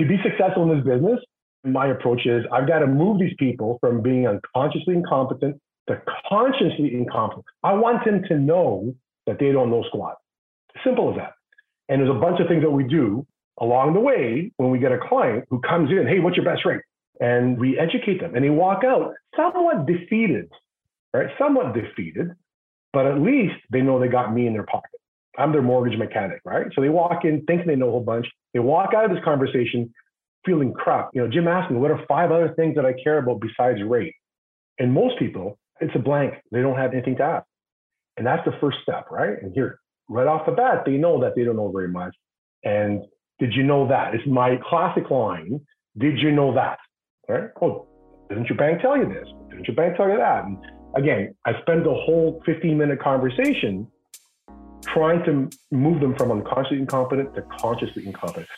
to be successful in this business, my approach is I've got to move these people from being unconsciously incompetent to consciously incompetent. I want them to know that they don't know squat. Simple as that. And there's a bunch of things that we do along the way when we get a client who comes in, hey, what's your best rate? And we educate them and they walk out somewhat defeated, right? Somewhat defeated, but at least they know they got me in their pocket. I'm their mortgage mechanic, right? So they walk in thinking they know a whole bunch. They walk out of this conversation feeling crap. You know, Jim asked me, what are five other things that I care about besides rate? And most people, it's a blank. They don't have anything to ask. And that's the first step, right? And here, right off the bat, they know that they don't know very much. And did you know that? It's my classic line. Did you know that? Right? Oh, didn't your bank tell you this? Didn't your bank tell you that? And again, I spent the whole 15 minute conversation trying to move them from unconsciously incompetent to consciously incompetent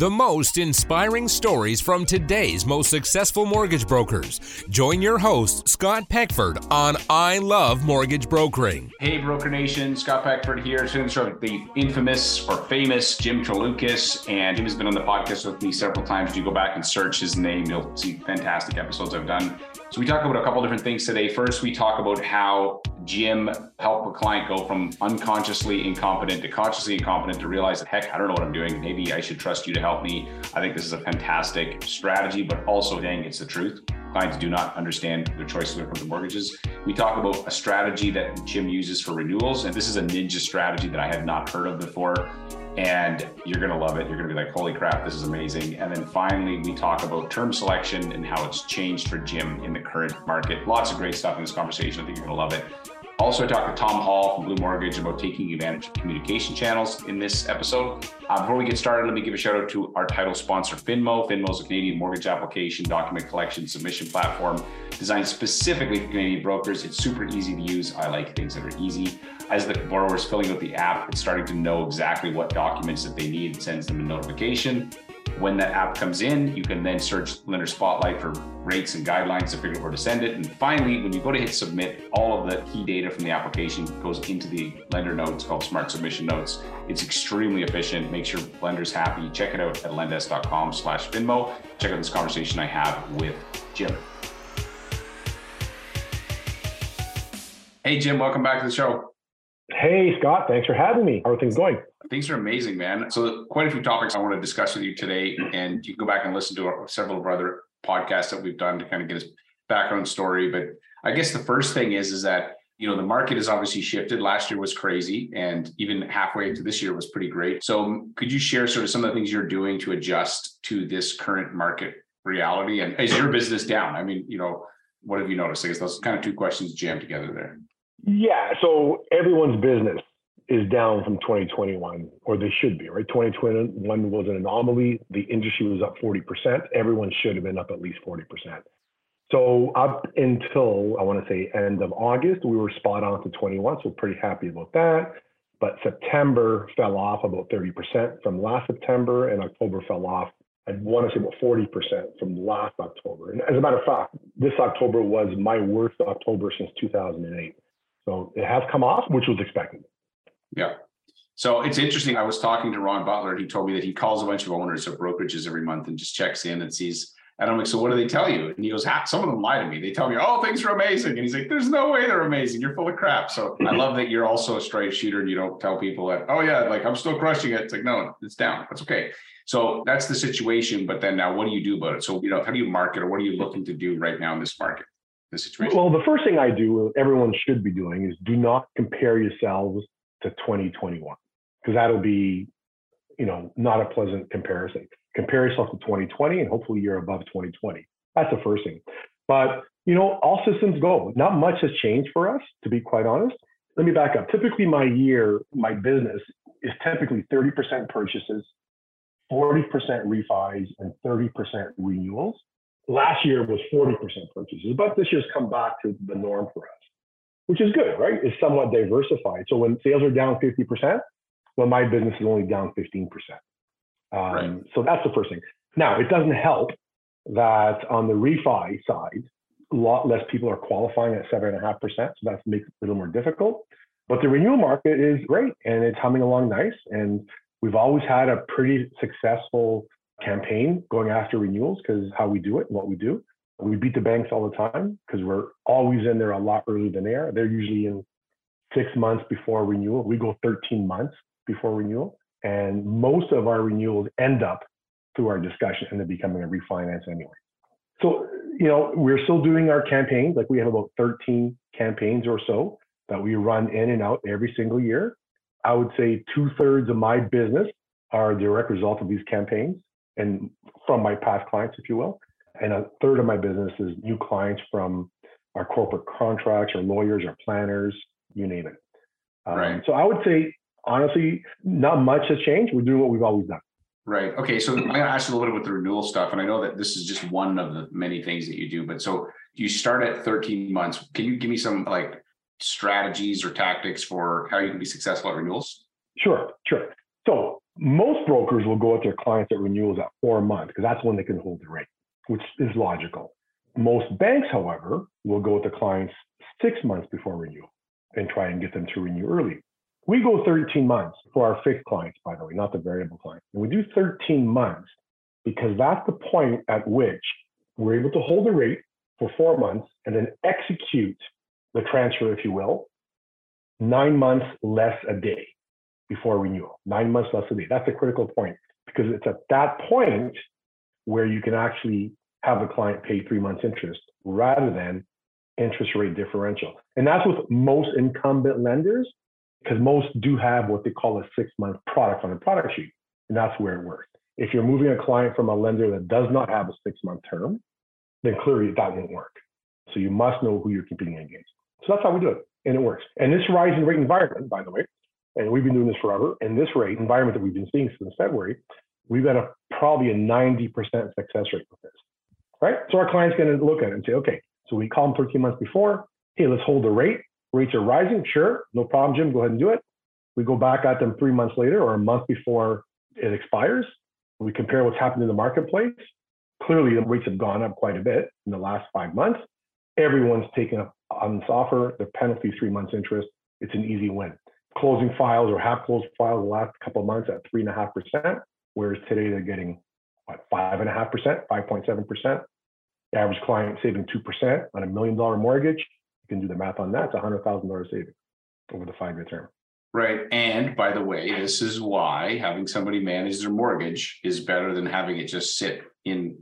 the most inspiring stories from today's most successful mortgage brokers. Join your host, Scott Peckford, on I Love Mortgage Brokering. Hey, Broker Nation, Scott Peckford here. So, the infamous or famous Jim Tsolakis, and Jim has been on the podcast with me several times. If you go back and search his name, you'll see fantastic episodes I've done. So we talk about a couple different things today. First, we talk about how Jim helped a client go from unconsciously incompetent to consciously incompetent to realize that, heck, I don't know what I'm doing. Maybe I should trust you to help me. I think this is a fantastic strategy, but also, dang, it's the truth. Clients do not understand their choices when it comes to mortgages. We talk about a strategy that Jim uses for renewals, and this is a ninja strategy that I had not heard of before and you're going to love it. You're going to be like, holy crap, this is amazing. And then finally, we talk about term selection and how it's changed for Jim in the current market. Lots of great stuff in this conversation. I think you're going to love it. Also, I talked to Tom Hall from Blue Mortgage about taking advantage of communication channels in this episode. Uh, before we get started, let me give a shout out to our title sponsor, Finmo. Finmo is a Canadian mortgage application, document collection, submission platform designed specifically for Canadian brokers. It's super easy to use. I like things that are easy. As the borrower is filling out the app, it's starting to know exactly what documents that they need. It sends them a notification. When that app comes in, you can then search Lender Spotlight for rates and guidelines to figure out where to send it. And finally, when you go to hit submit, all of the key data from the application goes into the lender notes called Smart Submission Notes. It's extremely efficient, makes your lenders happy. Check it out at lendesk.com slash Finmo. Check out this conversation I have with Jim. Hey, Jim, welcome back to the show. Hey, Scott, thanks for having me. How are things going? Things are amazing, man. So, quite a few topics I want to discuss with you today. And you can go back and listen to our, several of our other podcasts that we've done to kind of get his background story. But I guess the first thing is, is that you know the market has obviously shifted last year was crazy and even halfway into this year was pretty great so um, could you share sort of some of the things you're doing to adjust to this current market reality and is your business down i mean you know what have you noticed i guess those kind of two questions jammed together there yeah. So everyone's business is down from 2021, or they should be, right? 2021 was an anomaly. The industry was up 40%. Everyone should have been up at least 40%. So up until I want to say end of August, we were spot on to 21. So pretty happy about that. But September fell off about 30% from last September, and October fell off. I want to say about 40% from last October. And as a matter of fact, this October was my worst October since 2008. So it has come off, which was expected. Yeah. So it's interesting. I was talking to Ron Butler. He told me that he calls a bunch of owners of brokerages every month and just checks in and sees. And I'm like, so what do they tell you? And he goes, ah, some of them lie to me. They tell me, oh, things are amazing. And he's like, there's no way they're amazing. You're full of crap. So I love that you're also a straight shooter and you don't tell people that, oh, yeah, like I'm still crushing it. It's like, no, it's down. That's okay. So that's the situation. But then now what do you do about it? So, you know, how do you market or what are you looking to do right now in this market? The situation? Well, the first thing I do, everyone should be doing, is do not compare yourselves to 2021 because that'll be, you know, not a pleasant comparison. Compare yourself to 2020 and hopefully you're above 2020. That's the first thing. But you know, all systems go. Not much has changed for us, to be quite honest. Let me back up. Typically, my year, my business is typically 30% purchases, 40% refis, and 30% renewals last year was 40% purchases, but this year's come back to the norm for us, which is good, right? It's somewhat diversified. So when sales are down 50%, well, my business is only down 15%. Um, right. So that's the first thing. Now, it doesn't help that on the refi side, a lot less people are qualifying at 7.5%. So that makes it a little more difficult. But the renewal market is great and it's humming along nice. And We've always had a pretty successful campaign going after renewals because how we do it and what we do. We beat the banks all the time because we're always in there a lot earlier than they are. They're usually in six months before renewal. We go 13 months before renewal. And most of our renewals end up through our discussion and then becoming a refinance anyway. So, you know, we're still doing our campaigns. Like we have about 13 campaigns or so that we run in and out every single year. I would say two thirds of my business are a direct result of these campaigns and from my past clients, if you will. And a third of my business is new clients from our corporate contracts, our lawyers, our planners, you name it. Um, right. So I would say, honestly, not much has changed. We're doing what we've always done. Right. Okay. So I'm going to ask you a little bit with the renewal stuff. And I know that this is just one of the many things that you do. But so you start at 13 months. Can you give me some like strategies or tactics for how you can be successful at renewals? Sure. Sure. So most brokers will go with their clients at renewals at four months because that's when they can hold the rate, which is logical. Most banks, however, will go with the clients six months before renewal and try and get them to renew early. We go 13 months for our fixed clients, by the way, not the variable clients. And we do 13 months because that's the point at which we're able to hold the rate for four months and then execute the transfer, if you will, nine months less a day before renewal. Nine months less a day. That's a critical point because it's at that point where you can actually have the client pay three months interest rather than interest rate differential. And that's with most incumbent lenders because most do have what they call a six month product on the product sheet. And that's where it works. If you're moving a client from a lender that does not have a six month term, then clearly that won't work. So you must know who you're competing against. So that's how we do it. And it works. And this rising rate environment, by the way, and we've been doing this forever, and this rate environment that we've been seeing since February, we've got a probably a 90% success rate with this. Right? So our client's going to look at it and say, okay, so we call them 13 months before. Hey, let's hold the rate. Rates are rising. Sure, no problem, Jim. Go ahead and do it. We go back at them three months later or a month before it expires. We compare what's happened in the marketplace. Clearly, the rates have gone up quite a bit in the last five months. Everyone's taken up on this offer. The penalty, three months interest. It's an easy win. Closing files or half closed files the last couple of months at three and a half percent, whereas today they're getting what five and a half percent, five point seven percent. Average client saving 2% on a million dollar mortgage. You can do the math on that. It's a $100,000 saving over the five year term. Right. And by the way, this is why having somebody manage their mortgage is better than having it just sit in,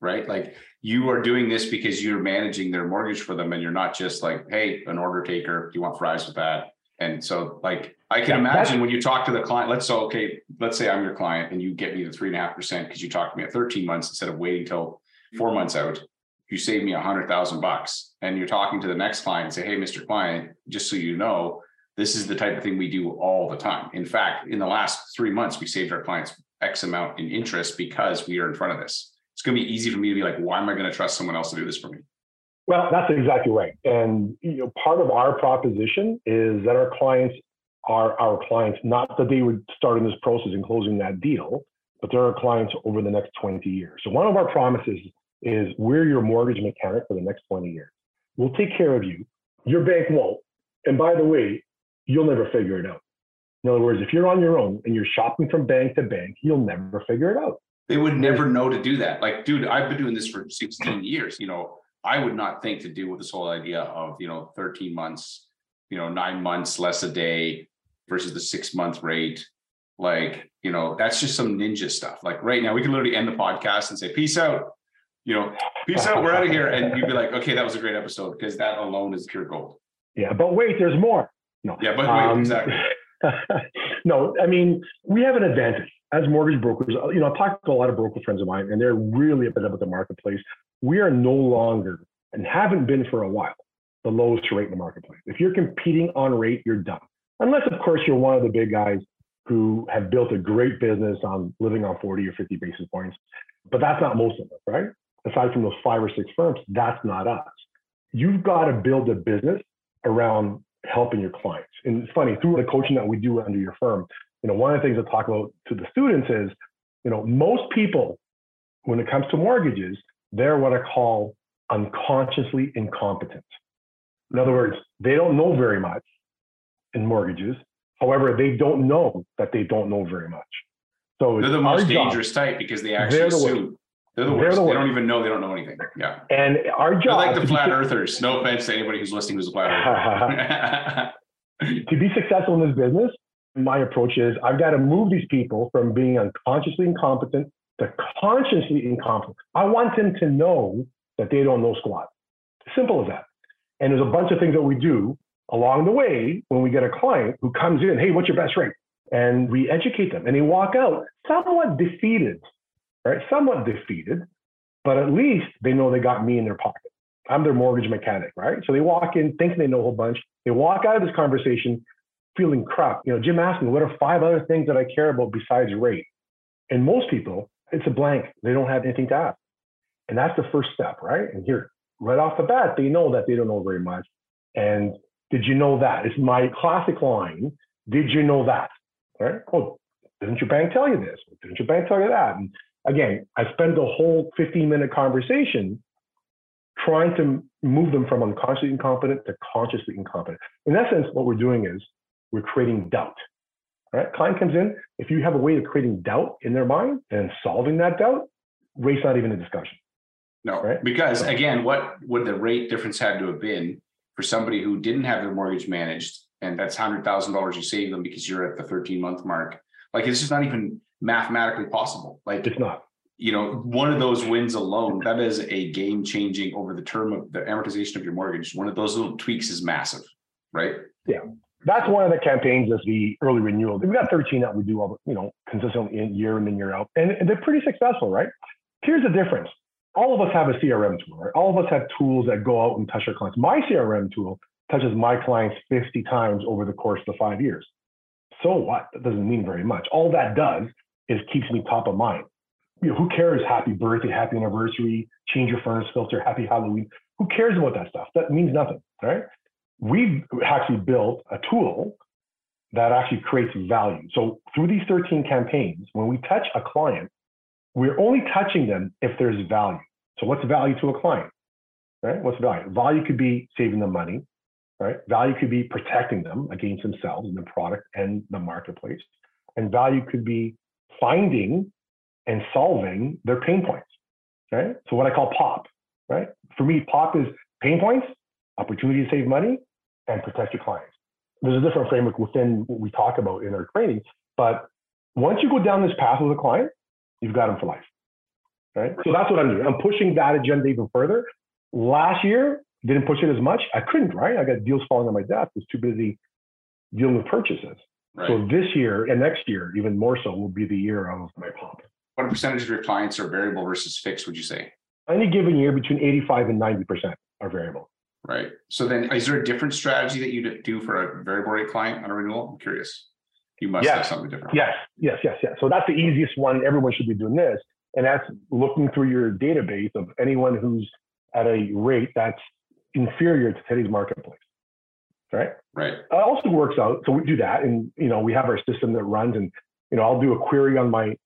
right? Like you are doing this because you're managing their mortgage for them and you're not just like, hey, an order taker, do you want fries with that? And so like I can yeah, imagine when you talk to the client, let's say, okay, let's say I'm your client and you get me the three and a half percent because you talked to me at 13 months instead of waiting till four months out, you save me a hundred thousand bucks. And you're talking to the next client and say, Hey, Mr. Client, just so you know, this is the type of thing we do all the time. In fact, in the last three months, we saved our clients X amount in interest because we are in front of this. It's going to be easy for me to be like, why am I going to trust someone else to do this for me? Well, that's exactly right. And you know, part of our proposition is that our clients are our clients, not that they would start in this process and closing that deal, but they're our clients over the next 20 years. So one of our promises is we're your mortgage mechanic for the next 20 years. We'll take care of you. Your bank won't. And by the way, you'll never figure it out. In other words, if you're on your own and you're shopping from bank to bank, you'll never figure it out. They would never know to do that. Like, dude, I've been doing this for 16 years. You know, I would not think to do with this whole idea of, you know, 13 months, you know, nine months less a day versus the six month rate. Like, you know, that's just some ninja stuff. Like right now, we can literally end the podcast and say, peace out you know, peace out, we're out of here. And you'd be like, okay, that was a great episode because that alone is pure gold. Yeah, but wait, there's more. No. Yeah, but wait, um, exactly. no, I mean, we have an advantage as mortgage brokers. Uh, you know, I've talked to a lot of broker friends of mine, and they're really upset about the marketplace. We are no longer and haven't been for a while the lowest rate in the marketplace. If you're competing on rate, you're done. Unless, of course, you're one of the big guys who have built a great business on living on 40 or 50 basis points. But that's not most of us, right? aside from those five or six firms, that's not us. You've got to build a business around helping your clients. And it's funny, through the coaching that we do under your firm, you know, one of the things I talk about to the students is, you know, most people, when it comes to mortgages, they're what I call unconsciously incompetent. In other words, they don't know very much in mortgages. However, they don't know that they don't know very much. So they're the most dangerous job. type because they actually the assume they're the worst. They're the they don't even know they don't know anything. Yeah. And our job they're like the flat earthers. No offense to anybody who's listening who's a flat earther. to be successful in this business, my approach is I've got to move these people from being unconsciously incompetent to consciously incompetent. I want them to know that they don't know squat. Simple as that. And there's a bunch of things that we do along the way when we get a client who comes in, hey, what's your best rate? And we educate them and they walk out somewhat defeated, right? Somewhat defeated, but at least they know they got me in their pocket. I'm their mortgage mechanic, right? So they walk in thinking they know a whole bunch. They walk out of this conversation feeling crap. You know, Jim asked me, what are five other things that I care about besides rate? And most people, it's a blank. They don't have anything to ask. And that's the first step, right? And here, right off the bat, they know that they don't know very much. And did you know that? It's my classic line. Did you know that? Right? Oh, didn't your bank tell you this? Didn't your bank tell you that? And again, I spent the whole 15 minute conversation trying to move them from unconsciously incompetent to consciously incompetent. In essence, what we're doing is we're creating doubt. Right? Client comes in. If you have a way of creating doubt in their mind and solving that doubt, rate's not even a discussion. No, right? because again, what would the rate difference had to have been for somebody who didn't have their mortgage managed, and that's hundred thousand dollars you save them because you're at the 13 month mark. Like it's just not even mathematically possible. Like it's not. You know, one of those wins alone, that is a game changing over the term of the amortization of your mortgage. One of those little tweaks is massive, right? Yeah that's one of the campaigns is the early renewal. We've got 13 that we do, all, you know, consistently in year in and year out, and they're pretty successful, right? Here's the difference. All of us have a CRM tool, right? All of us have tools that go out and touch our clients. My CRM tool touches my clients 50 times over the course of the five years. So what? That doesn't mean very much. All that does is keeps me top of mind. You know, who cares? Happy birthday, happy anniversary, change your furnace filter, happy Halloween. Who cares about that stuff? That means nothing, right? we've actually built a tool that actually creates value. So through these 13 campaigns, when we touch a client, we're only touching them if there's value. So what's value to a client? Right? What's value? Value could be saving them money, right? Value could be protecting them against themselves and the product and the marketplace. And value could be finding and solving their pain points. Right? So what I call POP, right? For me, POP is pain points, opportunity to save money, and protect your clients. There's a different framework within what we talk about in our training, but once you go down this path with a client, you've got them for life. Right? So that's what I'm doing. I'm pushing that agenda even further. Last year, didn't push it as much. I couldn't, right? I got deals falling on my desk. I was too busy dealing with purchases. Right. So this year and next year, even more so, will be the year of my pop. What percentage of your clients are variable versus fixed, would you say? Any given year, between 85 and 90% are variable. Right. So then is there a different strategy that you do for a variable rate client on a renewal? I'm curious. You must yes. have something different. Yes, yes, yes, yes. So that's the easiest one. Everyone should be doing this. And that's looking through your database of anyone who's at a rate that's inferior to today's marketplace. Right. Right. Uh, it also works out. So we do that. And, you know, we have our system that runs and, you know, I'll do a query on my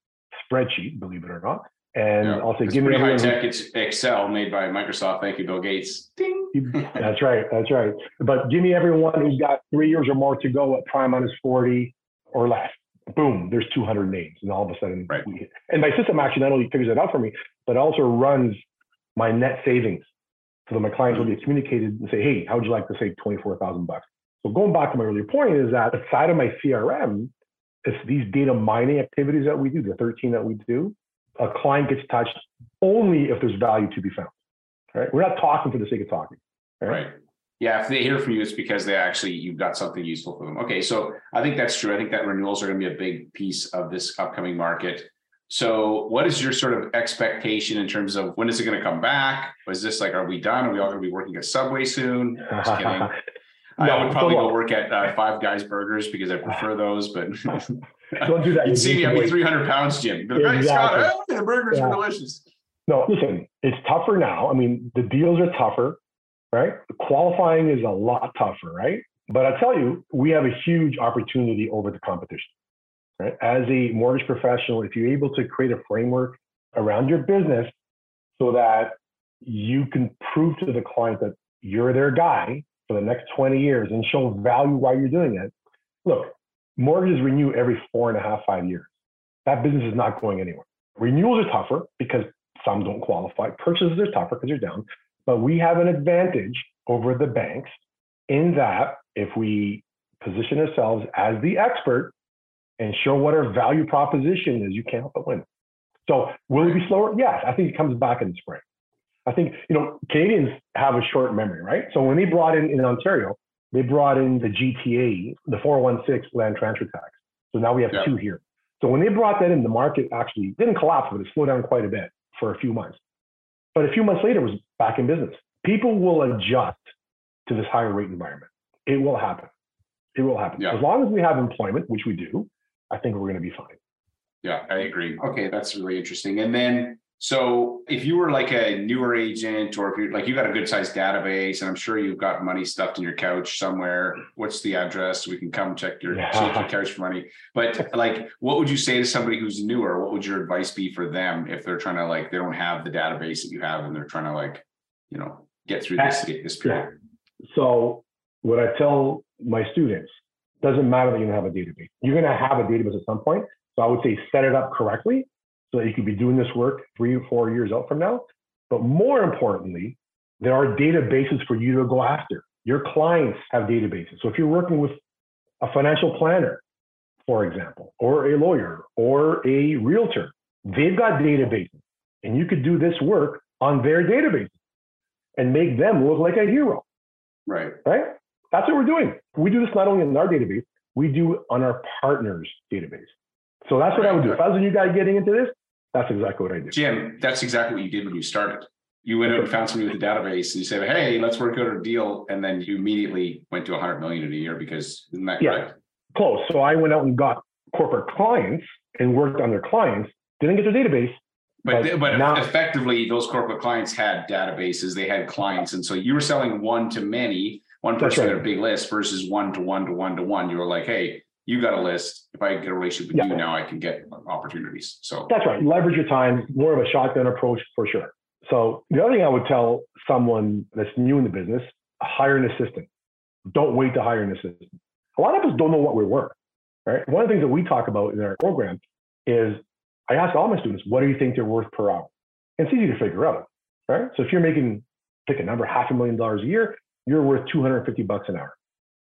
spreadsheet, believe it or not. And yeah. I'll say, give me high tech. It's Excel made by Microsoft. Thank you, Bill Gates. Ding. that's right. That's right. But give me everyone who's got three years or more to go at prime minus 40 or less. Boom, there's 200 names. And all of a sudden, right. we, and my system actually not only figures it out for me, but also runs my net savings. So that my clients will mm. get communicated and say, hey, how would you like to save 24,000 bucks? So going back to my earlier point is that aside of my CRM, it's these data mining activities that we do, the 13 that we do, a client gets touched only if there's value to be found. Right? We're not talking for the sake of talking. Right? right. Yeah, if they hear from you, it's because they actually you've got something useful for them. Okay, so I think that's true. I think that renewals are going to be a big piece of this upcoming market. So, what is your sort of expectation in terms of when is it going to come back? Was this like, are we done? Are we all going to be working at Subway soon? Just kidding. no, I would probably go work at uh, Five Guys Burgers because I prefer those, but don't do that. You'd see me, I'd be 300 pounds, Jim. But exactly. Scott, oh, the burgers yeah. are delicious. No, listen, it's tougher now. I mean, the deals are tougher, right? Qualifying is a lot tougher, right? But I tell you, we have a huge opportunity over the competition, right? As a mortgage professional, if you're able to create a framework around your business so that you can prove to the client that you're their guy for the next 20 years and show value while you're doing it. Look, mortgages renew every four and a half, five years. that business is not going anywhere. Renewals are tougher because some don't qualify. Purchases are tougher because they're down. But we have an advantage over the banks in that if we position ourselves as the expert and show what our value proposition is, you can't help but win. So will it be slower? Yes, I think it comes back in the spring. I think, you know, Canadians have a short memory, right? So when they brought in in Ontario, they brought in the GTA, the 416 land transfer tax. So now we have yeah. two here. So when they brought that in, the market actually didn't collapse, but it slowed down quite a bit for a few months. But a few months later, it was back in business. People will adjust to this higher rate environment. It will happen. It will happen. Yeah. As long as we have employment, which we do, I think we're going to be fine. Yeah, I agree. Okay, that's really interesting. And then so if you were like a newer agent or if you're like you got a good sized database and I'm sure you've got money stuffed in your couch somewhere, what's the address? We can come check your, yeah. check your couch for money. But like what would you say to somebody who's newer? What would your advice be for them if they're trying to like they don't have the database that you have and they're trying to like, you know, get through this this period? So what I tell my students, doesn't matter that you don't have a database. You're gonna have a database at some point. So I would say set it up correctly so that you could be doing this work three or four years out from now. But more importantly, there are databases for you to go after. Your clients have databases. So if you're working with a financial planner, for example, or a lawyer or a realtor, they've got databases and you could do this work on their databases and make them look like a hero. Right. Right? That's what we're doing. We do this not only in our database, we do on our partners' database. So that's what I would do. If I was a new guy getting into this, that's exactly what I did. Jim, that's exactly what you did when you started. You went out and found somebody with a database and you said, Hey, let's work out a deal. And then you immediately went to 100 million in a year because isn't that yeah, correct? Close. So I went out and got corporate clients and worked on their clients, didn't get their database. But, but, but now, effectively, those corporate clients had databases, they had clients. And so you were selling one to many, one person right. had a big list versus one to one to one to one. You were like, Hey, you got a list. If I get a relationship with yeah. you now, I can get opportunities. So that's right. Leverage your time, more of a shotgun approach for sure. So the other thing I would tell someone that's new in the business, hire an assistant. Don't wait to hire an assistant. A lot of us don't know what we're worth. Right. One of the things that we talk about in our program is I ask all my students, what do you think they're worth per hour? And it's easy to figure out. Right. So if you're making pick a number, half a million dollars a year, you're worth 250 bucks an hour.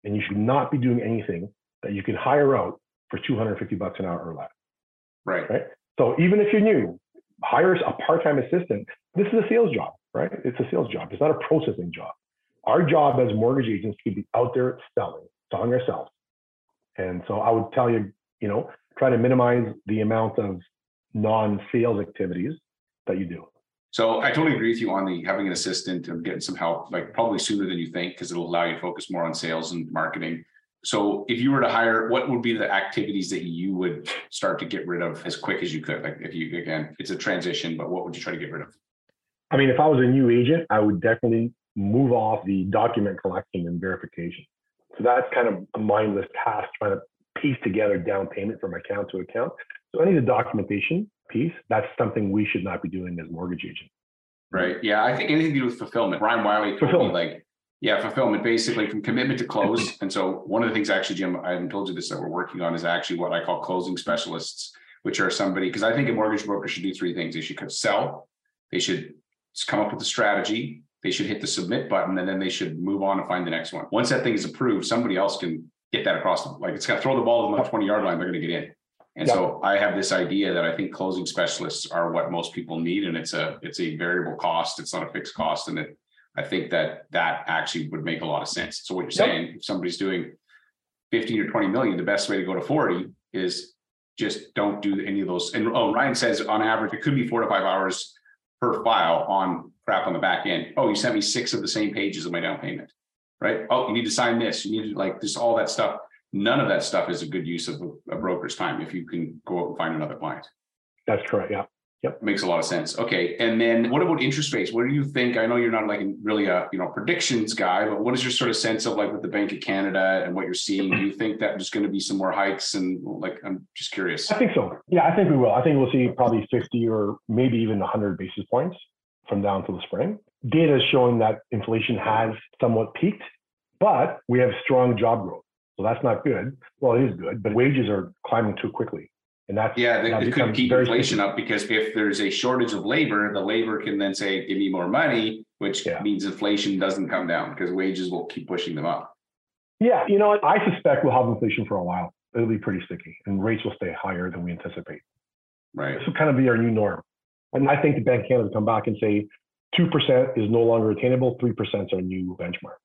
And you should not be doing anything that you can hire out for 250 bucks an hour or less. Right. Right. So even if you're new, hire a part-time assistant. This is a sales job, right? It's a sales job. It's not a processing job. Our job as mortgage agents to be out there selling, selling ourselves. And so I would tell you, you know, try to minimize the amount of non-sales activities that you do. So I totally agree with you on the having an assistant and getting some help, like probably sooner than you think, because it'll allow you to focus more on sales and marketing. So if you were to hire, what would be the activities that you would start to get rid of as quick as you could? Like if you again, it's a transition, but what would you try to get rid of? I mean, if I was a new agent, I would definitely move off the document collection and verification. So that's kind of a mindless task trying to piece together down payment from account to account. So any of the documentation piece, that's something we should not be doing as mortgage agents. Right. Yeah. I think anything to do with fulfillment. Brian Wiley fulfillment. me like yeah, fulfillment basically from commitment to close. And so one of the things actually, Jim, I haven't told you this that we're working on is actually what I call closing specialists, which are somebody because I think a mortgage broker should do three things. They should sell, they should come up with a strategy, they should hit the submit button, and then they should move on and find the next one. Once that thing is approved, somebody else can get that across them. Like it's got to throw the ball to the 20 yard line, they're going to get in. And yep. so I have this idea that I think closing specialists are what most people need, and it's a it's a variable cost. It's not a fixed cost, and it I think that that actually would make a lot of sense. So what you're saying, if somebody's doing 15 or 20 million, the best way to go to 40 is just don't do any of those. And oh, Ryan says on average, it could be four to five hours per file on crap on the back end. Oh, you sent me six of the same pages of my down payment, right? Oh, you need to sign this. You need to like just all that stuff. None of that stuff is a good use of a, a broker's time if you can go out and find another client. That's correct. Yeah. Yep. Makes a lot of sense. Okay. And then what about interest rates? What do you think? I know you're not like really a, you know, predictions guy, but what is your sort of sense of like with the Bank of Canada and what you're seeing? Do you think that there's going to be some more hikes? And like, I'm just curious. I think so. Yeah, I think we will. I think we'll see probably 50 or maybe even 100 basis points from down to the spring. Data is showing that inflation has somewhat peaked, but we have strong job growth. So that's not good. Well, it is good, but wages are climbing too quickly. And that's yeah, that it could keep inflation sticky. up because if there's a shortage of labor, the labor can then say, give me more money, which Yeah. means inflation doesn't come down because wages will keep pushing them up. Yeah, you know. I suspect we'll have inflation for a while. It'll be pretty sticky, and rates will stay higher than we anticipate. Right. This will kind of be our new norm. And I think the Bank of Canada will come back and say two percent is no longer attainable. Three percent is our new benchmark.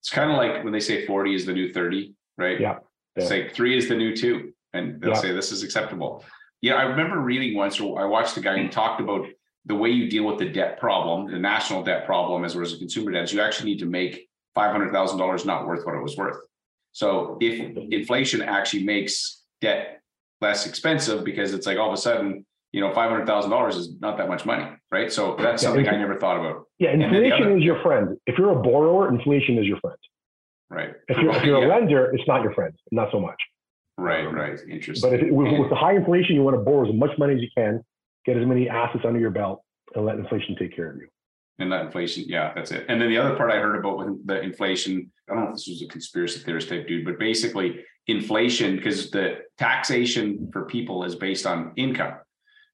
It's kind of like when they say 40 is the new 30, right? Yeah, It's like three is the new two. And they'll Yeah. say this is acceptable. Yeah, I remember reading once, or I watched a guy who talked about the way you deal with the debt problem, the national debt problem, as well as the consumer debt, is you actually need to make $500,000 not worth what it was worth. So if inflation actually makes debt less expensive because it's like all of a sudden, you know, $500,000 is not that much money, right? So that's Yeah, something I never thought about, Yeah, inflation is your friend. If you're a borrower, inflation is your friend. Right? If you're, if you're Yeah. a lender, it's not your friend, not so much. Right, right. Interesting. But if it, with, with the high inflation, you want to borrow as much money as you can, get as many assets under your belt, and let inflation take care of you. And that inflation, yeah, that's it. And then the other part I heard about with the inflation, I don't know if this was a conspiracy theorist type dude, but basically inflation, because the taxation for people is based on income,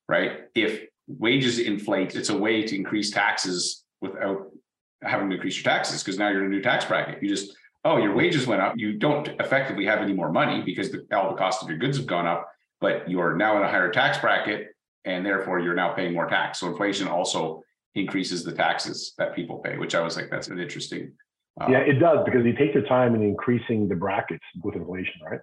right? If wages inflate, it's a way to increase taxes without having to increase your taxes, because now you're in a new tax bracket. You just, oh, your wages went up. You don't effectively have any more money because the, all the cost of your goods have gone up, but you're now in a higher tax bracket, and therefore you're now paying more tax. So inflation also increases the taxes that people pay, which I was like, that's an interesting. uh, yeah, it does because you take your time in increasing the brackets with inflation, right?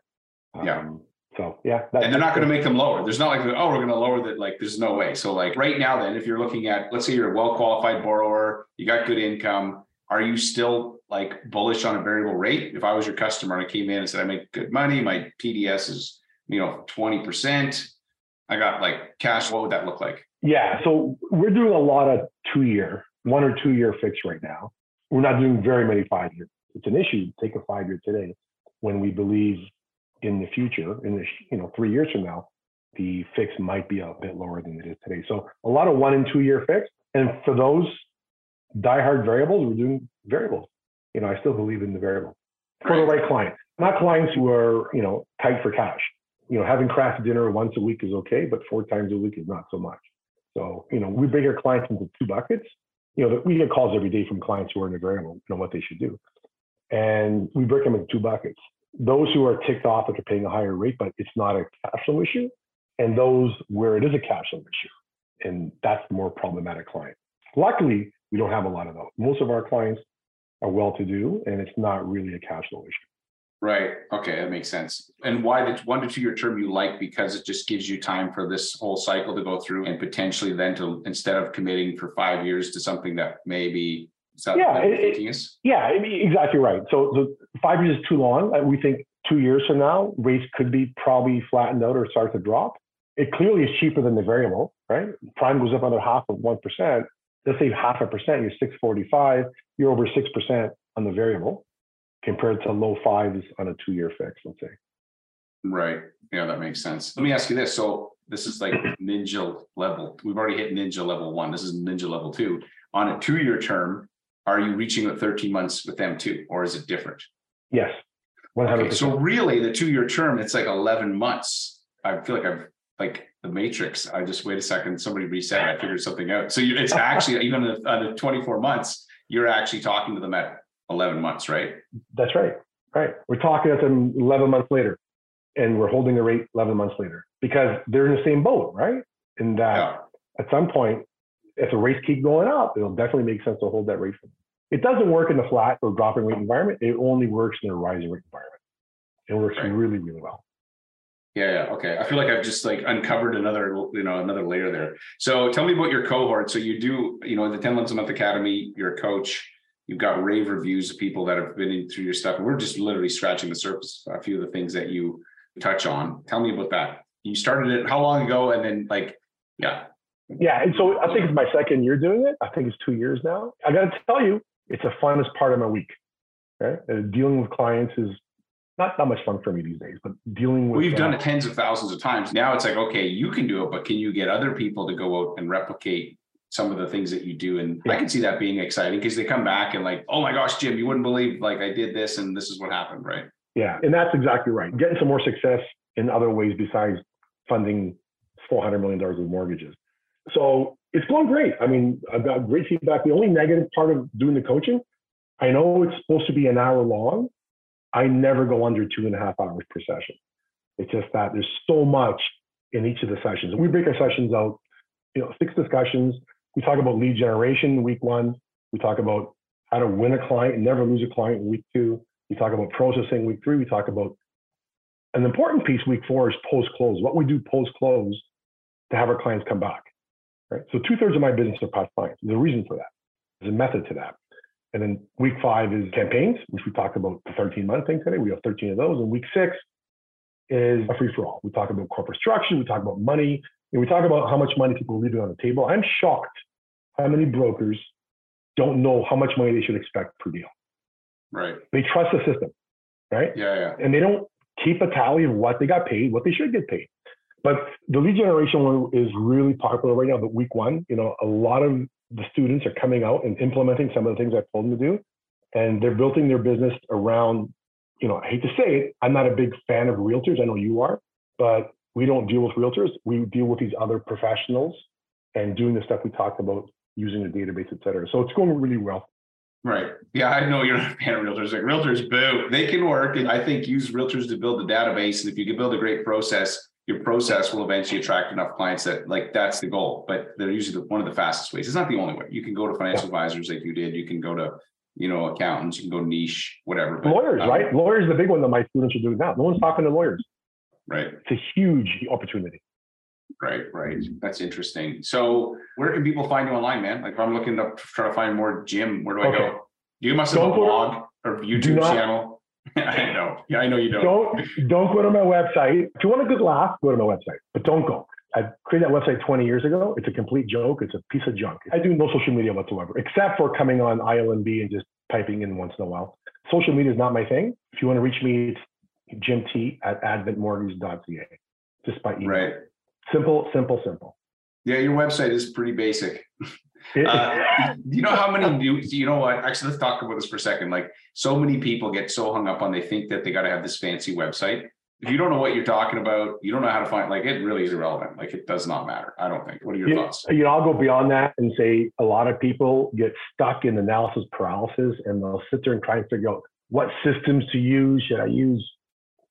Yeah. Um, so yeah, that, and they're not going to make them lower. There's not like, oh, we're going to lower that. Like, there's no way. So, like, right now, then, if you're looking at, let's say you're a well qualified borrower, you got good income, are you still like bullish on a variable rate? If I was your customer and I came in and said, I make good money, my TDS is, you know, 20%, I got like cash, what would that look like? Yeah, so we're doing a lot of two year, one or two year fix right now. We're not doing very many five year. It's an issue. Take a five year today when we believe in the future, in the you know three years from now, the fix might be a bit lower than it is today. So a lot of one and two year fix, and for those diehard variables, we're doing variables. You know, I still believe in the variable for the right clients, not clients who are you know tight for cash. You know, having Kraft Dinner once a week is okay, but four times a week is not so much. So, you know, we break our clients into two buckets. You know, we get calls every day from clients who are in the variable, you know, what they should do. And we break them into two buckets. Those who are ticked off that they're paying a higher rate, but it's not a cash flow issue, and those where it is a cash flow issue. And that's the more problematic client. Luckily, we don't have a lot of those. Most of our clients are well to do, and it's not really a cash flow issue. Right. Okay, that makes sense. And why the one to two year term you like because it just gives you time for this whole cycle to go through and potentially then to instead of committing for five years to something that maybe that Yeah, it- it- Yeah, exactly right. So, so five years is too long. Uh, We think two years from now, rates could be probably flattened out or start to drop. It clearly is cheaper than the variable, right? Prime goes up another half of one percent. Let's say half a percent. You're six forty-five. You're over six percent on the variable, compared to low fives on a two-year fix. Let's say. Right. Yeah, that makes sense. Let me ask you this. So this is like ninja level. We've already hit ninja level one. This is ninja level two. On a two-year term, are you reaching at 13 months with them too, or is it different? Yes, one hundred Okay, so really the two-year term, it's like 11 months. I feel like I've like the matrix. I just wait a second, somebody reset, I figured something out. So you, it's actually even on the- on the 24 months, you're actually talking to them at 11 months, right? That's right. Right. We're talking at them eleven months later, and we're holding the rate eleven months later because they're in the same boat, right? And that. Yeah. at some point, if the rates keep going up, it'll definitely make sense to hold that rate for them. It doesn't work in a flat or dropping rate environment. It only works in a rising rate environment. It works Right. really, really well. Yeah, yeah, okay. I feel like I've just like uncovered another, you know, another layer there. So tell me about your cohort. So you do, you know, the 10 months a month academy, you're a coach, you've got rave reviews of people that have been in through your stuff. And we're just literally scratching the surface, a few of the things that you touch on. Tell me about that. You started it how long ago? And then like, yeah, Yeah. And so I think it's my second year doing it. I think it's two years now. I got to tell you, it's the funnest part of my week. Right? Uh, dealing with clients is not that much fun for me these days, but dealing with. we've done uh, it tens of thousands of times. Now it's like, okay, you can do it, but can you get other people to go out and replicate some of the things that you do? And I can see that being exciting because they come back and like, oh my gosh, Jim, you wouldn't believe like I did this and this is what happened, right? Yeah, and that's exactly right. Getting some more success in other ways besides funding $400 million of mortgages. So it's going great. I mean, I've got great feedback. The only negative part of doing the coaching, I know it's supposed to be an hour long. I never go under two and a half hours per session. It's just that there's so much in each of the sessions. We break our sessions out, you know, six discussions. We talk about lead generation week one. We talk about how to win a client and never lose a client in week two. We talk about processing week three. We talk about an important piece week four is post close. What we do post close to have our clients come back. Right. So two thirds of my business are past clients. There's a reason for that. There's a method to that. And then week five is campaigns, which we talked about the 13 month thing today. We have 13 of those. And week six is a free for all. We talk about corporate structure. We talk about money. And we talk about how much money people are leaving on the table. I'm shocked how many brokers don't know how much money they should expect per deal. Right. They trust the system, right? Yeah, yeah. And they don't keep a tally of what they got paid, what they should get paid. But the lead generation one is really popular right now. But week one, you know, a lot of the students are coming out and implementing some of the things I told them to do, and they're building their business around. You know, I hate to say it, I'm not a big fan of realtors. I know you are, but we don't deal with realtors. We deal with these other professionals and doing the stuff we talked about using the database, et cetera. So it's going really well. Right. Yeah, I know you're not a fan of realtors. Like realtors, boo. They can work. And I think use realtors to build the database. And if you can build a great process, your process will eventually attract enough clients that like that's the goal. But they're usually the, one of the fastest ways. It's not the only way. You can go to financial yeah. advisors like you did. You can go to, you know, accountants, you can go niche, whatever. But, lawyers, um, right? Lawyers the big one that my students are doing now. No one's talking to lawyers. Right. It's a huge opportunity. Right, right. That's interesting. So where can people find you online, man? Like if I'm looking to try to find more Jim, where do I okay. go? You must have don't a blog or YouTube not, channel. I know. Yeah, I know you don't. Don't don't go to my website. If you want a good laugh, go to my website. But don't go. I created that website 20 years ago. It's a complete joke. It's a piece of junk. I do no social media whatsoever, except for coming on ILMB and just typing in once in a while. Social media is not my thing. If you want to reach me, it's Jim T at adventmortgage.ca. Just by email. Right. Simple, simple, simple. Yeah, your website is pretty basic. uh, you know how many new you know what? Actually let's talk about this for a second. Like so many people get so hung up on they think that they got to have this fancy website. If you don't know what you're talking about you don't know how to find like it really is irrelevant. Like it does not matter i don't think. What are your you, thoughts? you know i'll go beyond that and say a lot of people get stuck in analysis paralysis and they'll sit there and try and figure out what systems to use. Should i use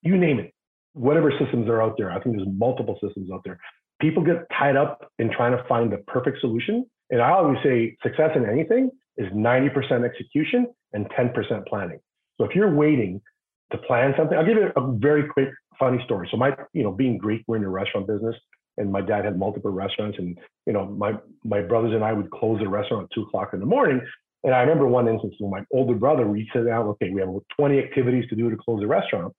you name it whatever systems are out there. I think there's multiple systems out there. People get tied up in trying to find the perfect solution and I always say success in anything is 90% execution and 10% planning. So if you're waiting to plan something, I'll give you a very quick funny story. So my, you know, being Greek, we're in the restaurant business and my dad had multiple restaurants and, you know, my, my brothers and I would close the restaurant at two o'clock in the morning. And I remember one instance when my older brother, we sit down, okay, we have 20 activities to do to close the restaurant.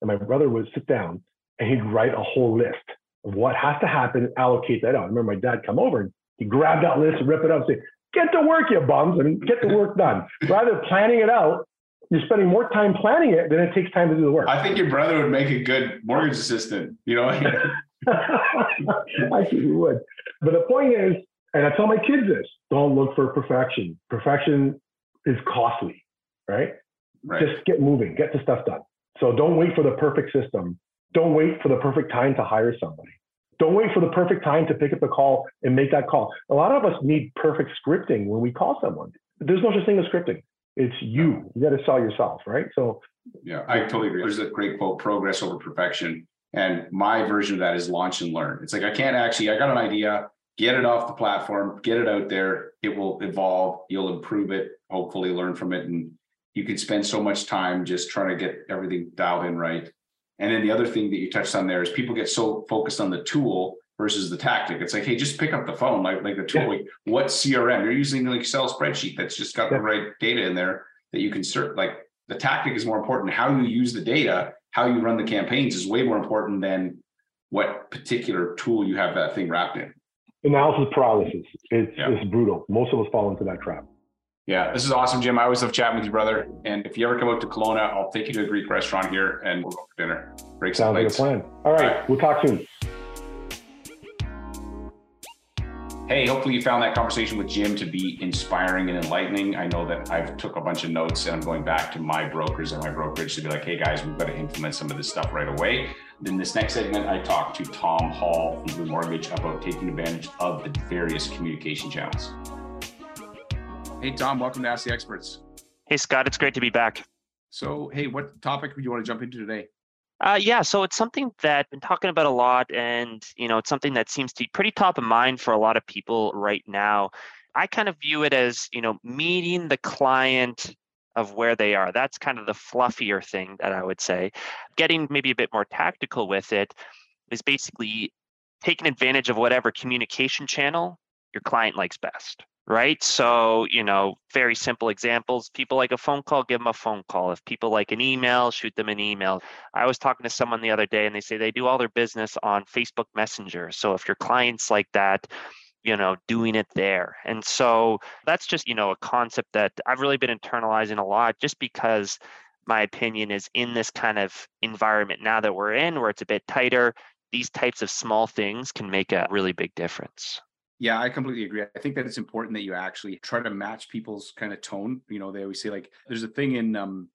And my brother would sit down and he'd write a whole list of what has to happen, allocate that out. I remember my dad come over and you grab that list, rip it up, say, get to work, you bums, and get the work done. Rather than planning it out, you're spending more time planning it than it takes time to do the work. I think your brother would make a good mortgage assistant, you know? I think he would. But the point is, and I tell my kids this don't look for perfection. Perfection is costly, right? right? Just get moving, get the stuff done. So don't wait for the perfect system. Don't wait for the perfect time to hire somebody. Don't wait for the perfect time to pick up the call and make that call. A lot of us need perfect scripting when we call someone. There's no such thing as scripting. It's you. You got to sell yourself, right? So, yeah, I totally agree. There's a great quote: "Progress over perfection." And my version of that is launch and learn. It's like I can't actually. I got an idea. Get it off the platform. Get it out there. It will evolve. You'll improve it. Hopefully, learn from it, and you can spend so much time just trying to get everything dialed in right and then the other thing that you touched on there is people get so focused on the tool versus the tactic. It's like, hey, just pick up the phone, like like the tool. Yeah. Like what CRM? You're using an Excel spreadsheet that's just got yeah. the right data in there that you can search. Like the tactic is more important. How you use the data, how you run the campaigns is way more important than what particular tool you have that thing wrapped in. Analysis paralysis. It's, yeah. it's brutal. Most of us fall into that trap. Yeah, this is awesome, Jim. I always love chatting with you, brother. And if you ever come out to Kelowna, I'll take you to a Greek restaurant here and we'll go for dinner. Break Sounds like a plan. All right, All right, we'll talk soon. Hey, hopefully you found that conversation with Jim to be inspiring and enlightening. I know that I've took a bunch of notes and I'm going back to my brokers and my brokerage to be like, hey guys, we've got to implement some of this stuff right away. In this next segment, I talk to Tom Hall from Blue Mortgage about taking advantage of the various communication channels. Hey, Tom, welcome to Ask the Experts. Hey, Scott, it's great to be back. So, hey, what topic do you want to jump into today? Uh, yeah, so it's something that I've been talking about a lot, and you know, it's something that seems to be pretty top of mind for a lot of people right now. I kind of view it as you know, meeting the client of where they are. That's kind of the fluffier thing that I would say. Getting maybe a bit more tactical with it is basically taking advantage of whatever communication channel your client likes best. Right. So, you know, very simple examples. People like a phone call, give them a phone call. If people like an email, shoot them an email. I was talking to someone the other day and they say they do all their business on Facebook Messenger. So if your clients like that, you know doing it there and so that's just you know a concept that i've really been internalizing a lot just because my opinion is in this kind of environment now that we're in where it's a bit tighter these types of small things can make a really big difference yeah, I completely agree. I think that it's important that you actually try to match people's kind of tone. You know, they always say like there's a thing in um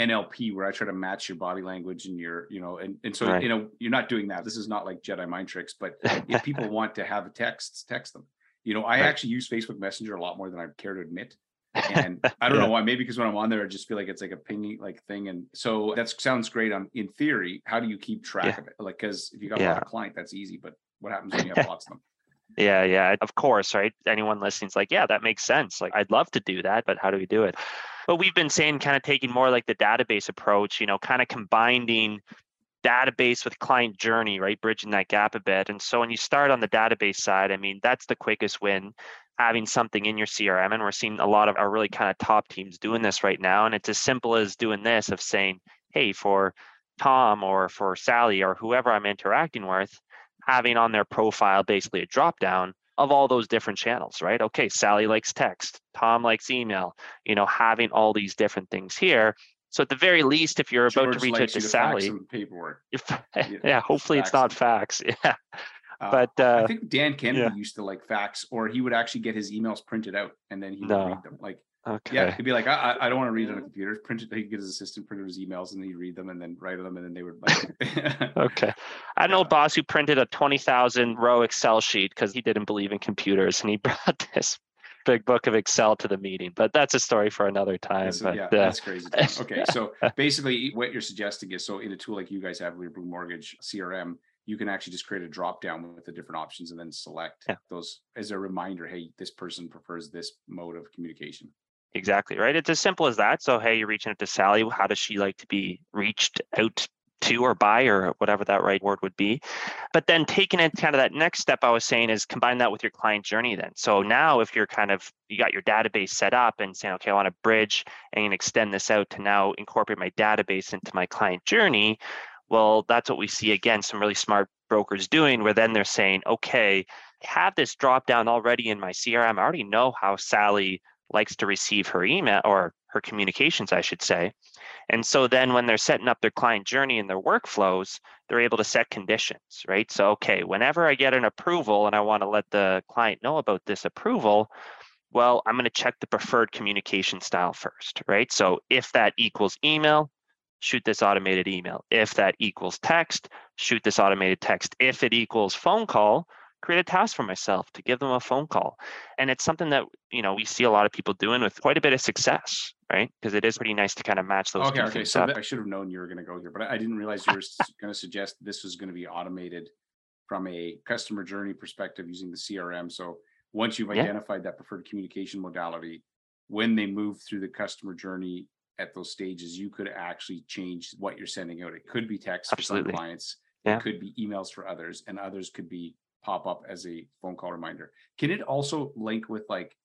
NLP where I try to match your body language and your, you know, and, and so, right. you know, you're not doing that. This is not like Jedi mind tricks, but if people want to have texts, text them. You know, I right. actually use Facebook Messenger a lot more than I care to admit. And I don't yeah. know why, maybe because when I'm on there, I just feel like it's like a pingy like thing. And so that sounds great on in theory. How do you keep track yeah. of it? Like, cause if you got yeah. a client, that's easy, but what happens when you have lots of them? Yeah, yeah, of course, right? Anyone listening's like, yeah, that makes sense. Like, I'd love to do that, but how do we do it? But we've been saying kind of taking more like the database approach, you know, kind of combining database with client journey, right? Bridging that gap a bit. And so when you start on the database side, I mean, that's the quickest win having something in your CRM. And we're seeing a lot of our really kind of top teams doing this right now. And it's as simple as doing this of saying, hey, for Tom or for Sally or whoever I'm interacting with, having on their profile basically a drop down of all those different channels, right? Okay, Sally likes text, Tom likes email, you know, having all these different things here. So at the very least, if you're about to reach out to, to Sally, paperwork. If, yeah, hopefully it's not fax. Yeah. Uh, but uh, I think Dan Kennedy yeah. used to like fax, or he would actually get his emails printed out and then he would no. read them. Like Okay. Yeah, he'd be like, I, I don't want to read on a computer. Print it. He'd get his assistant print his emails, and then he'd read them, and then write them, and then they would like. okay, I had an old boss who printed a twenty thousand row Excel sheet because he didn't believe in computers, and he brought this big book of Excel to the meeting. But that's a story for another time. but, yeah, uh, that's crazy. Okay, so basically, what you're suggesting is, so in a tool like you guys have, with your Blu Mortgage CRM, you can actually just create a drop down with the different options and then select yeah. those as a reminder. Hey, this person prefers this mode of communication. Exactly, right? It's as simple as that. So, hey, you're reaching out to Sally. How does she like to be reached out to or by or whatever that right word would be. But then taking it kind of that next step I was saying is combine that with your client journey then. So now if you're kind of you got your database set up and saying, okay, I want to bridge and extend this out to now incorporate my database into my client journey, well, that's what we see again, some really smart brokers doing where then they're saying, okay, I have this drop down already in my CRM. I already know how Sally likes to receive her email or her communications, I should say. And so then when they're setting up their client journey and their workflows, they're able to set conditions, right? So, okay, whenever I get an approval and I want to let the client know about this approval, well, I'm going to check the preferred communication style first, right? So if that equals email, shoot this automated email. If that equals text, shoot this automated text. If it equals phone call, create a task for myself to give them a phone call. And it's something that, you know, we see a lot of people doing with quite a bit of success, right? Because it is pretty nice to kind of match those. Okay, okay. So I should have known you were going to go here, but I didn't realize you were going to suggest this was going to be automated from a customer journey perspective using the CRM. So once you've yeah. identified that preferred communication modality, when they move through the customer journey at those stages, you could actually change what you're sending out. It could be text Absolutely. for some clients, yeah. it could be emails for others, and others could be pop up as a phone call reminder. Can it also link with like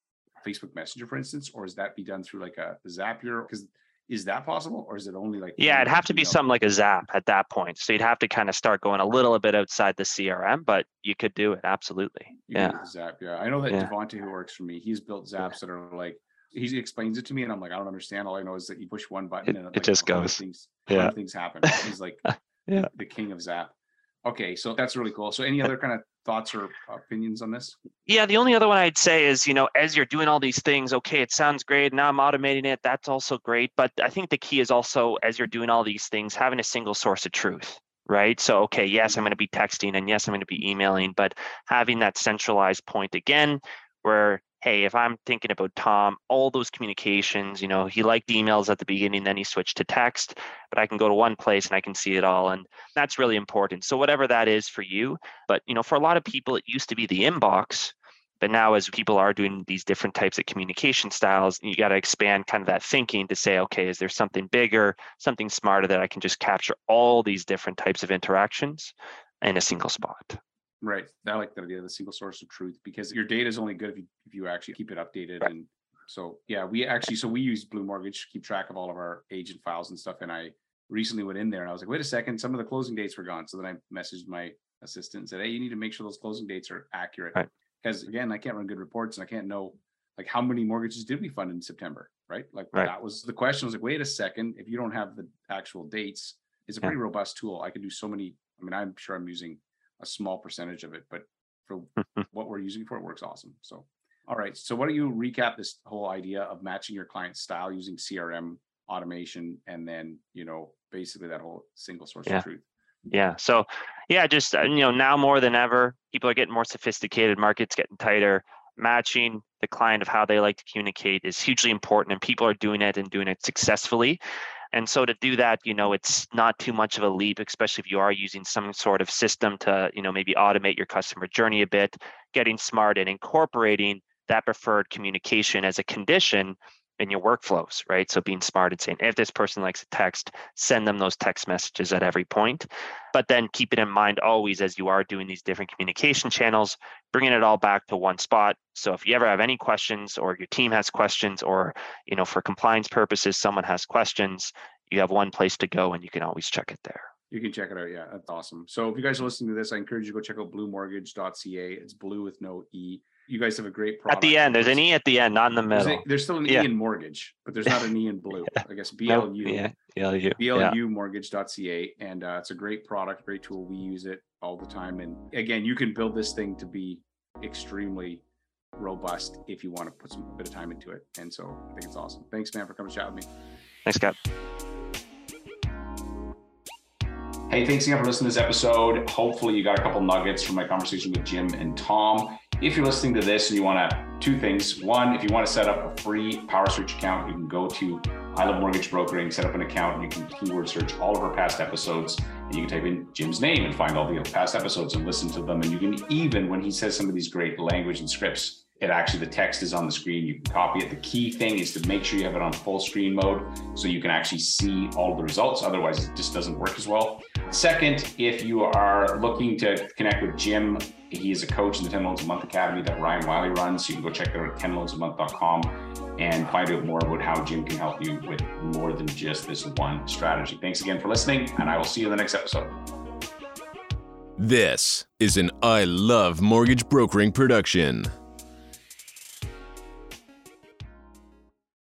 Facebook Messenger, for instance, or is that be done through like a Zapier? Because is that possible, or is it only like? Yeah, it'd have to be something like a Zap at that point. So you'd have to kind of start going a little bit outside the CRM, but you could do it absolutely. You yeah, Zap. Yeah, I know that yeah. Devonte, who works for me, he's built Zaps yeah. that are like he explains it to me, and I'm like, I don't understand. All I know is that you push one button it, and it, like, just goes. Things, yeah, things happen. He's like, yeah, the king of Zap. Okay, so that's really cool. So, any other kind of thoughts or opinions on this? Yeah, the only other one I'd say is, you know, as you're doing all these things, okay, it sounds great. Now I'm automating it. That's also great. But I think the key is also, as you're doing all these things, having a single source of truth, right? So, okay, yes, I'm mm-hmm. going to be texting and yes, I'm going to be emailing, but having that centralized point again where hey, if I'm thinking about Tom, all those communications, you know, he liked emails at the beginning, then he switched to text, but I can go to one place and I can see it all. And that's really important. So, whatever that is for you, but, you know, for a lot of people, it used to be the inbox. But now, as people are doing these different types of communication styles, you got to expand kind of that thinking to say, okay, is there something bigger, something smarter that I can just capture all these different types of interactions in a single spot? Right. I like the idea of the single source of truth because your data is only good if you if you actually keep it updated. Right. And so yeah, we actually so we use Blu Mortgage to keep track of all of our agent files and stuff. And I recently went in there and I was like, wait a second, some of the closing dates were gone. So then I messaged my assistant and said, Hey, you need to make sure those closing dates are accurate. Right. Because again, I can't run good reports and I can't know like how many mortgages did we fund in September? Right. Like right. that was the question. I was like, wait a second, if you don't have the actual dates, it's a pretty yeah. robust tool. I can do so many. I mean, I'm sure I'm using a small percentage of it, but for what we're using for it works awesome. So, all right. So, why don't you recap this whole idea of matching your client style using CRM automation, and then you know basically that whole single source yeah. of truth. Yeah. So, yeah, just uh, you know now more than ever, people are getting more sophisticated. Markets getting tighter. Matching the client of how they like to communicate is hugely important, and people are doing it and doing it successfully. And so to do that, you know, it's not too much of a leap, especially if you are using some sort of system to, you know, maybe automate your customer journey a bit, getting smart and incorporating that preferred communication as a condition in your workflows, right? So being smart and saying, if this person likes a text, send them those text messages at every point. But then keep it in mind always as you are doing these different communication channels, bringing it all back to one spot. So if you ever have any questions or your team has questions or, you know, for compliance purposes, someone has questions, you have one place to go and you can always check it there. You can check it out. Yeah, that's awesome. So if you guys are listening to this, I encourage you to go check out blumortgage.ca. It's blue with no E you guys have a great product. At the end, there's an E at the end, not in the middle. There's, a, there's still an yeah. E in mortgage, but there's not an E in blue. yeah. I guess BLU. Yeah, BLU. BLU mortgage.ca. And uh, it's a great product, great tool. We use it all the time. And again, you can build this thing to be extremely robust if you want to put some bit of time into it. And so I think it's awesome. Thanks, man, for coming to chat with me. Thanks, Scott. Hey, thanks again for listening to this episode. Hopefully, you got a couple nuggets from my conversation with Jim and Tom. If you're listening to this and you want to, two things. One, if you want to set up a free Power Search account, you can go to I Love Mortgage Brokering, set up an account, and you can keyword search all of our past episodes. And you can type in Jim's name and find all the past episodes and listen to them. And you can even, when he says some of these great language and scripts, it actually the text is on the screen you can copy it. The key thing is to make sure you have it on full screen mode so you can actually see all the results. Otherwise it just doesn't work as well. Second if you are looking to connect with jim he is a coach in the 10 loans a month academy that ryan wiley runs. So you can go check that out at 10loansamonth.com and find out more about how jim can help you with more than just this one strategy. Thanks again for listening and i will see you in the next episode. This is an i love mortgage brokering production